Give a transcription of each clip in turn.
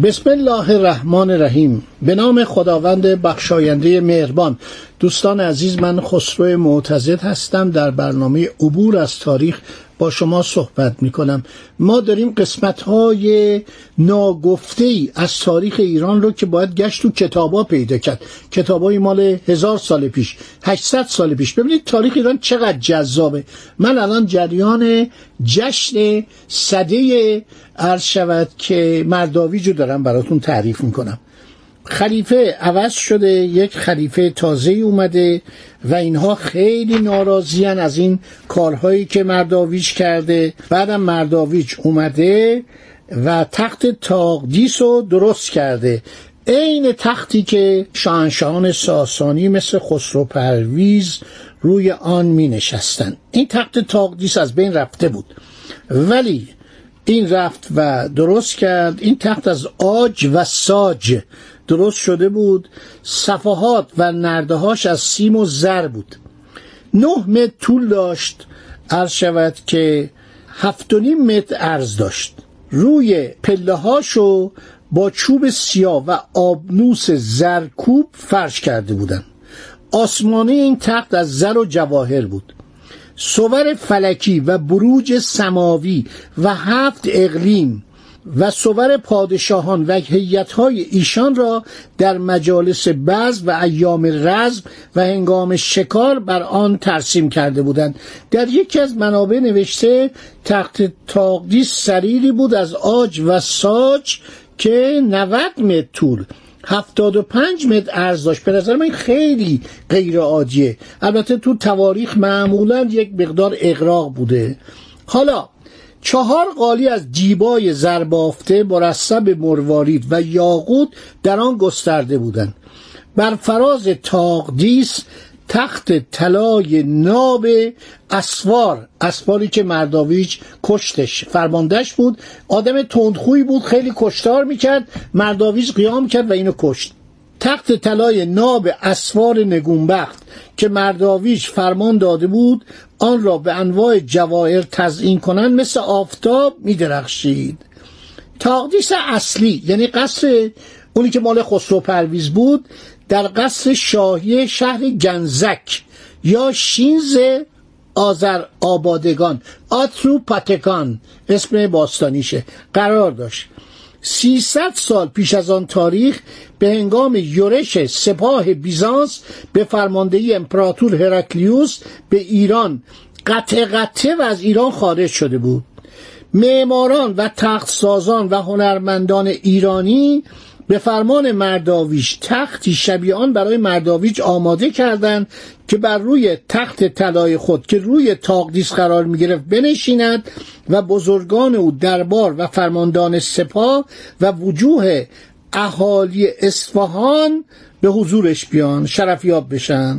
بسم الله الرحمن الرحیم. به نام خداوند بخشاینده مهربان. دوستان عزیز من خسرو معتزد هستم. در برنامه عبور از تاریخ با شما صحبت می کنم ما داریم قسمت های ناگفته ای از تاریخ ایران رو که باید گشت تو کتابا پیدا کرد. کتاب های مال هزار سال پیش 800 سال پیش. ببینید تاریخ ایران چقدر جذابه. من الان جریان جشن صده عرض شود که مرداویج رو دارم براتون تعریف می‌کنم. خلیفه عوض شده یک خلیفه تازه اومده و اینها خیلی ناراضیان از این کارهایی که مرداویج کرده. بعدم مرداویج اومده و تخت تاقدیس رو درست کرده. عین تختی که شاهنشاهان ساسانی مثل خسرو پرویز روی آن می نشستن. این تخت تاقدیس از بین رفته بود. ولی این رفت و درست کرد. این تخت از آج و ساج درست شده بود صفحات و نردهاش از سیم و زر بود. نه متر طول داشت عرض شود که هفت و نیم متر عرض داشت. روی پله هاشو با چوب سیاه و آبنوس زرکوب فرش کرده بودن. آسمانه این تخت از زر و جواهر بود. صور فلکی و بروج سماوی و هفت اقلیم و صور پادشاهان و هیئت‌های ایشان را در مجالس بعض و ایام رزم و هنگام شکار بر آن ترسیم کرده بودند. در یکی از منابع نوشته تخت تاقدیس سریری بود از آج و ساج که 90 متر طول هفتاد و پنج متر ارز داشت. به نظر من خیلی غیر عادیه. البته تو تواریخ معمولا یک مقدار اقراق بوده. حالا چهار قالی از جیبای زربافته مرصب مروارید و یاقوت در آن گسترده بودند. بر فراز تاقدیس تخت طلای ناب اسوار اسواری که مرداویچ کشتش فرماندهش بود. آدم تندخویی بود خیلی کشتار می‌کرد. مرداویچ قیام کرد و اینو کشت. تخت طلای ناب اسوار نگونبخت که مرداویچ فرمان داده بود آن را به انواع جواهر تزئین کنند مثل آفتاب میدرخشید. تاقدیس اصلی یعنی قصر اونی که مال خسرو پرویز بود در قصر شاهی شهر گنزک یا شینز آذر آبادگان آترو پاتکان اسم باستانیشه قرار داشت. 300 سال پیش از آن تاریخ به هنگام یورش سپاه بیزانس به فرماندهی امپراتور هرکلیوس به ایران قطع قطع و از ایران خارج شده بود. معماران و تخت سازان و هنرمندان ایرانی به فرمان مرداویش تختی شبیه آن برای مرداویچ آماده کردند که بر روی تخت طلای خود که روی تاقدیس قرار می گرفت بنشیند و بزرگان او دربار و فرماندان سپاه و وجوه اهالی اصفهان به حضورش بیان شرفیاب بشن.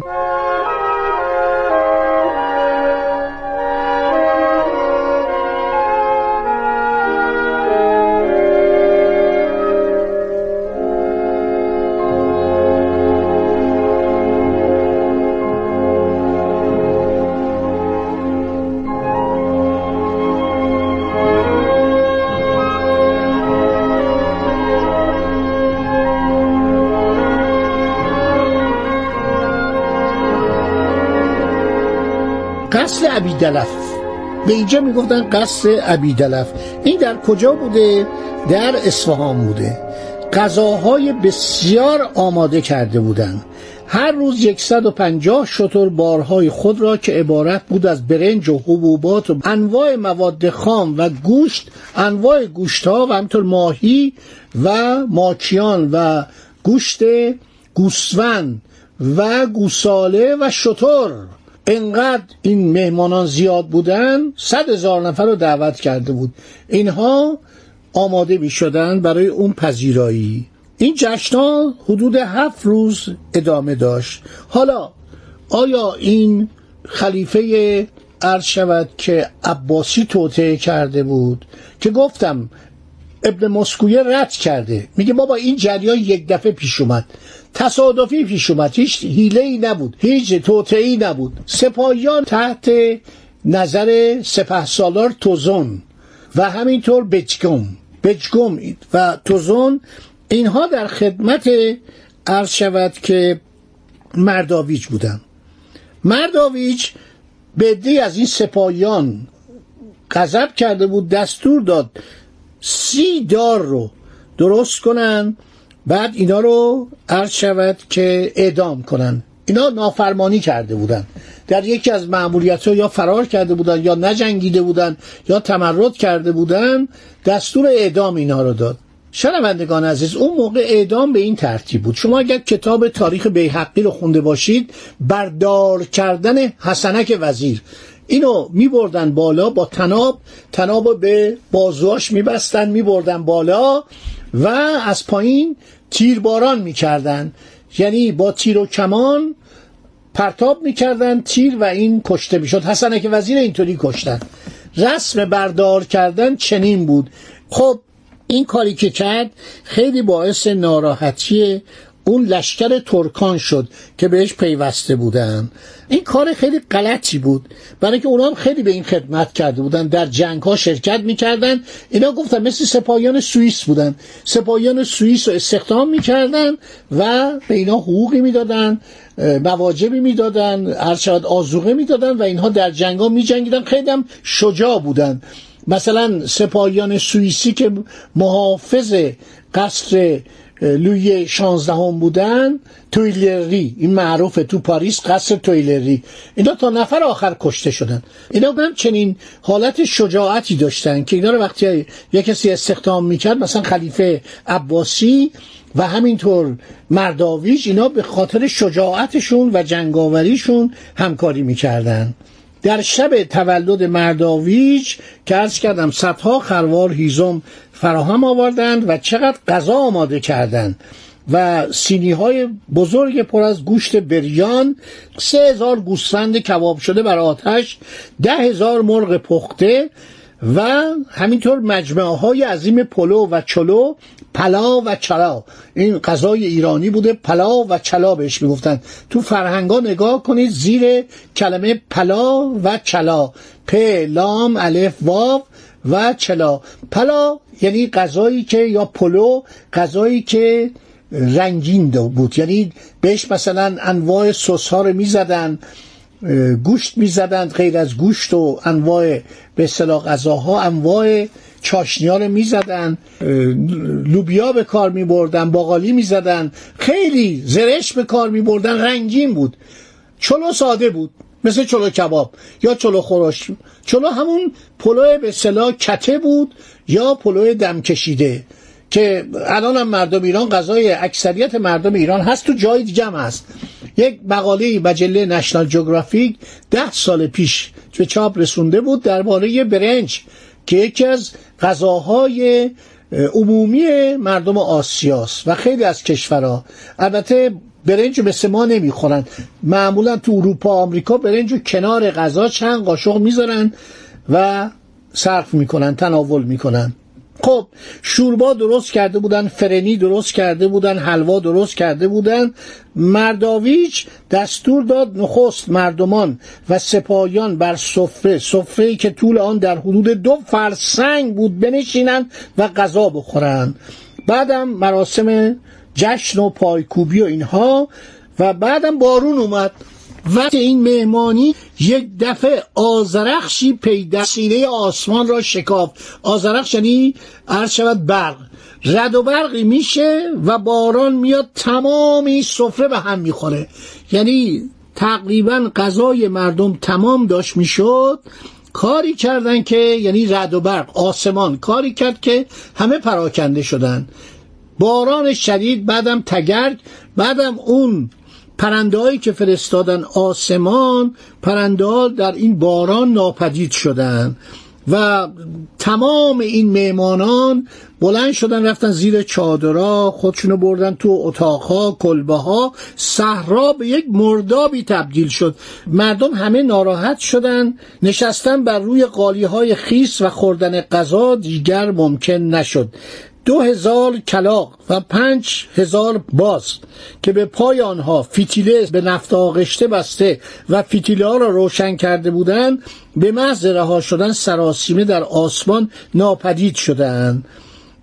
قصر عبیدلف به اینجا می‌گفتن قصر عبیدلف این در کجا بوده؟ در اصفهان بوده. غذاهای بسیار آماده کرده بودند. هر روز 150 شتر بارهای خود را که عبارت بود از برنج و حبوبات و انواع مواد خام و گوشت انواع گوشت ها و همطور ماهی و ماکیان و گوشت گوسفند و گوساله و شتر. انقدر این مهمانان زیاد بودن صد هزار نفر رو دعوت کرده بود. اینها آماده می شدن برای اون پذیرایی. این جشن حدود هفت روز ادامه داشت. حالا آیا این خلیفه عرض شود که عباسی توطعه کرده بود؟ که گفتم ابن مسکویه رد کرده. میگه بابا این جریان یک دفعه پیش اومد. تصادفی پیش اومد. هیچ حیله ای نبود. هیچ توطعه نبود. سپاهیان تحت نظر سپه سالار توزون و همینطور بجگم. بجگم و توزون اینها در خدمت عرض شود که مرداویج بودن. مرداویج به دی از این سپاهیان غضب کرده بود دستور داد سی دار رو درست کنن بعد اینا رو عرض شود که اعدام کنن. اینا نافرمانی کرده بودن. در یکی از معمولیت ها یا فرار کرده بودن یا نجنگیده بودن یا تمرد کرده بودن دستور اعدام اینا رو داد. شنوندگان عزیز اون موقع اعدام به این ترتیب بود. شما اگر کتاب تاریخ بیحقی رو خونده باشید بردار کردن حسنک وزیر اینو می بردن بالا با تناب تناب به بازواش می بستن می بردن بالا و از پایین تیرباران می کردن یعنی با تیر و کمان پرتاب می‌کردن تیر و این کشته می‌شد. حسنه که وزیر اینطوری کشتن. رسم بردار کردن چنین بود. خب این کاری که کرد خیلی باعث ناراحتی اون لشکر ترکان شد که بهش پیوسته بودن. این کار خیلی غلطی بود. برای که اونا هم خیلی به این خدمت کرده بودن. در جنگ ها شرکت می‌کردن. اینا گفتن مثل سپاهیان سوئیس بودن. سپاهیان سوئیس رو استخدام می‌کردن و به اینا حقوقی می‌دادن مواجبی می‌دادن هر شاید آزوقه می‌دادن و اینها در جنگ ها میجنگیدن. خیلی هم شجاع بودن. مثلا سپاهیان سوئیسی که محافظ قصر لوی شانزدهم بودن تویلری. این معروفه تو پاریس قصر تویلری. اینا تا نفر آخر کشته شدن. اینا هم چنین حالت شجاعتی داشتن که اینا رو وقتی یک کسی استخدام می‌کرد مثلا خلیفه عباسی و همینطور مرداویج اینا به خاطر شجاعتشون و جنگاوریشون همکاری می‌کردن. در شب تولد مرداویج که ارز کردم صدها خروار هیزم فراهم آوردند و چقدر غذا آماده کردند و سینی های بزرگ پر از گوشت بریان سه هزار گوسفند کباب شده بر آتش ده هزار مرغ پخته و همینطور مجموعه های عظیم پلو و چلو پلا و چلا. این غذای ایرانی بوده پلا و چلا بهش می‌گفتن. تو فرهنگا نگاه کنید زیر کلمه پلا و چلا. پ لام الف واو و چلا. پلا یعنی غذایی که یا پلو غذایی که رنگین بود. یعنی بهش مثلا انواع سس ها رو می‌زدن. گوشت می‌زدند غیر از گوشت و انواع به اصطلاح غذاها انواع چاشنی ها رو می‌زدن لوبیا به کار میبردن باقالی می‌زدن خیلی زرش به کار میبردن رنگین بود. چلو ساده بود مثل چلو کباب یا چلو خورش. چلو همون پلو به اصطلاح کته بود یا پلو دم کشیده که الان هم مردم ایران غذای اکثریت مردم ایران هست تو جای دیگه هم هست. یک مقاله مجله نشنال جغرافیک ده سال پیش به چاپ رسونده بود درباره برنج که یکی از غذاهای عمومی مردم آسیاست و خیلی از کشورها. البته برنج مثل ما نمی‌خورن. معمولا تو اروپا آمریکا برنج کنار غذا چند قاشق می‌ذارن و صرف می‌کنن تناول می‌کنن. خب شوربا درست کرده بودن فرنی درست کرده بودن حلوا درست کرده بودن. مرداویچ دستور داد نخست مردمان و سپاهیان بر سفره سفره که طول آن در حدود دو فرسنگ بود بنشینند و غذا بخورند. بعدم مراسم جشن و پایکوبی و اینها و بعدم بارون اومد. وقت این مهمانی یک دفعه آزرخشی پیدا سینه آسمان را شکاف آزرخش یعنی عرض شود برق. رد و برقی میشه و باران میاد تمامی سفره به هم می‌خوره. یعنی تقریبا غذای مردم تمام داشت می‌شد. کاری کردن که یعنی رد و برق آسمان. کاری کرد که همه پراکنده شدن. باران شدید بعدم تگرگ بعدم اون پرنده که فرستادن آسمان پرنده در این باران ناپدید شدن و تمام این مهمانان بلند شدن رفتن زیر چادرها خودشونو بردن تو اتاقها کلبه ها صحرا به یک مردابی تبدیل شد. مردم همه ناراحت شدن نشستن بر روی قالی های خیس و خوردن غذا دیگر ممکن نشد. دو هزار کلاق و پنج هزار باز که به پای آنها فیتیله به نفت آغشته بسته و فیتیله ها را روشن کرده بودند به محض رها شدن سراسیمه در آسمان ناپدید شدند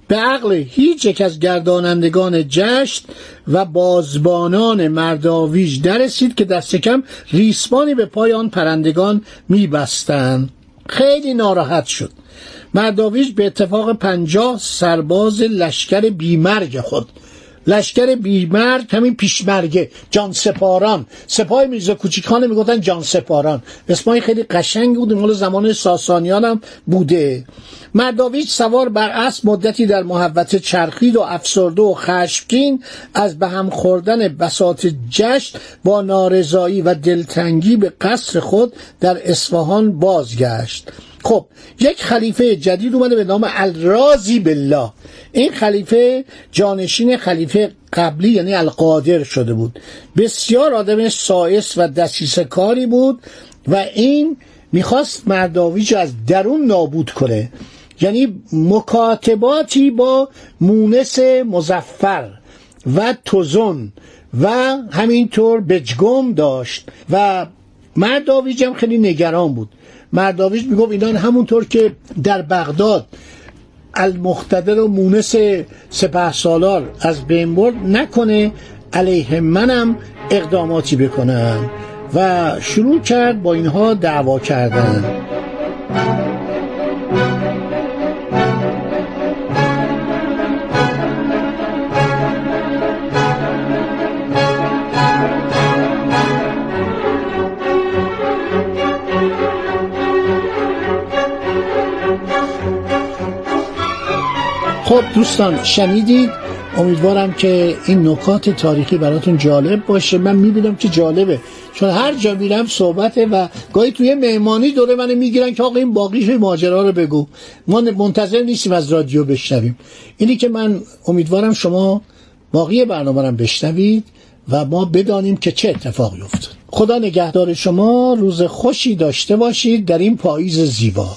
به عقل هیچ یک از گردانندگان جشن و بازبانان مرداویج درسید که دست کم ریسمانی به پای آن پرندگان میبستند. خیلی ناراحت شد. مرداویج به اتفاق پنجاه سرباز لشکر بیمرگ خود. لشکر بیمرگ همین پیشمرگه جان سپاران. سپاه میرزا کوچیکانه می‌گفتن جان سپاران. اسمای خیلی قشنگ بود مال زمان ساسانیان هم بوده. مرداویج سوار بر اسب مدتی در محوطه چرخید و افسرده و خشمگین از به هم خوردن بساط جشن با نارضایی و دلتنگی به قصر خود در اصفهان بازگشت. خب یک خلیفه جدید اومده به نام الرازی بالله. این خلیفه جانشین خلیفه قبلی یعنی القادر شده بود. بسیار آدم سایس و دسیسه کاری بود و این می‌خواست مرداویج از درون نابود کنه. یعنی مکاتباتی با مونس مزفر و توزن و همینطور بجگم داشت و مرداویج هم خیلی نگران بود. مرداویج می‌گفت اینا همونطور که در بغداد المختدر و مونس سپه سالار از بین برد نکنه علیه منم اقداماتی بکنن. و شروع کرد با اینها دعوا کردن. خب دوستان شنیدید؟ امیدوارم که این نکات تاریخی براتون جالب باشه. من می‌بینم که جالبه. چون هر جا میرم صحبته و گاهی توی مهمانی دوره منو می‌گیرن که آقا این باقیش ماجرا رو بگو. ما منتظر نیستیم از رادیو بشنویم. اینی که من امیدوارم شما باقی برنامه رو بشنوید و ما بدانیم که چه اتفاقی افتاد. خدا نگهدار شما. روز خوشی داشته باشید در این پاییز زیبا.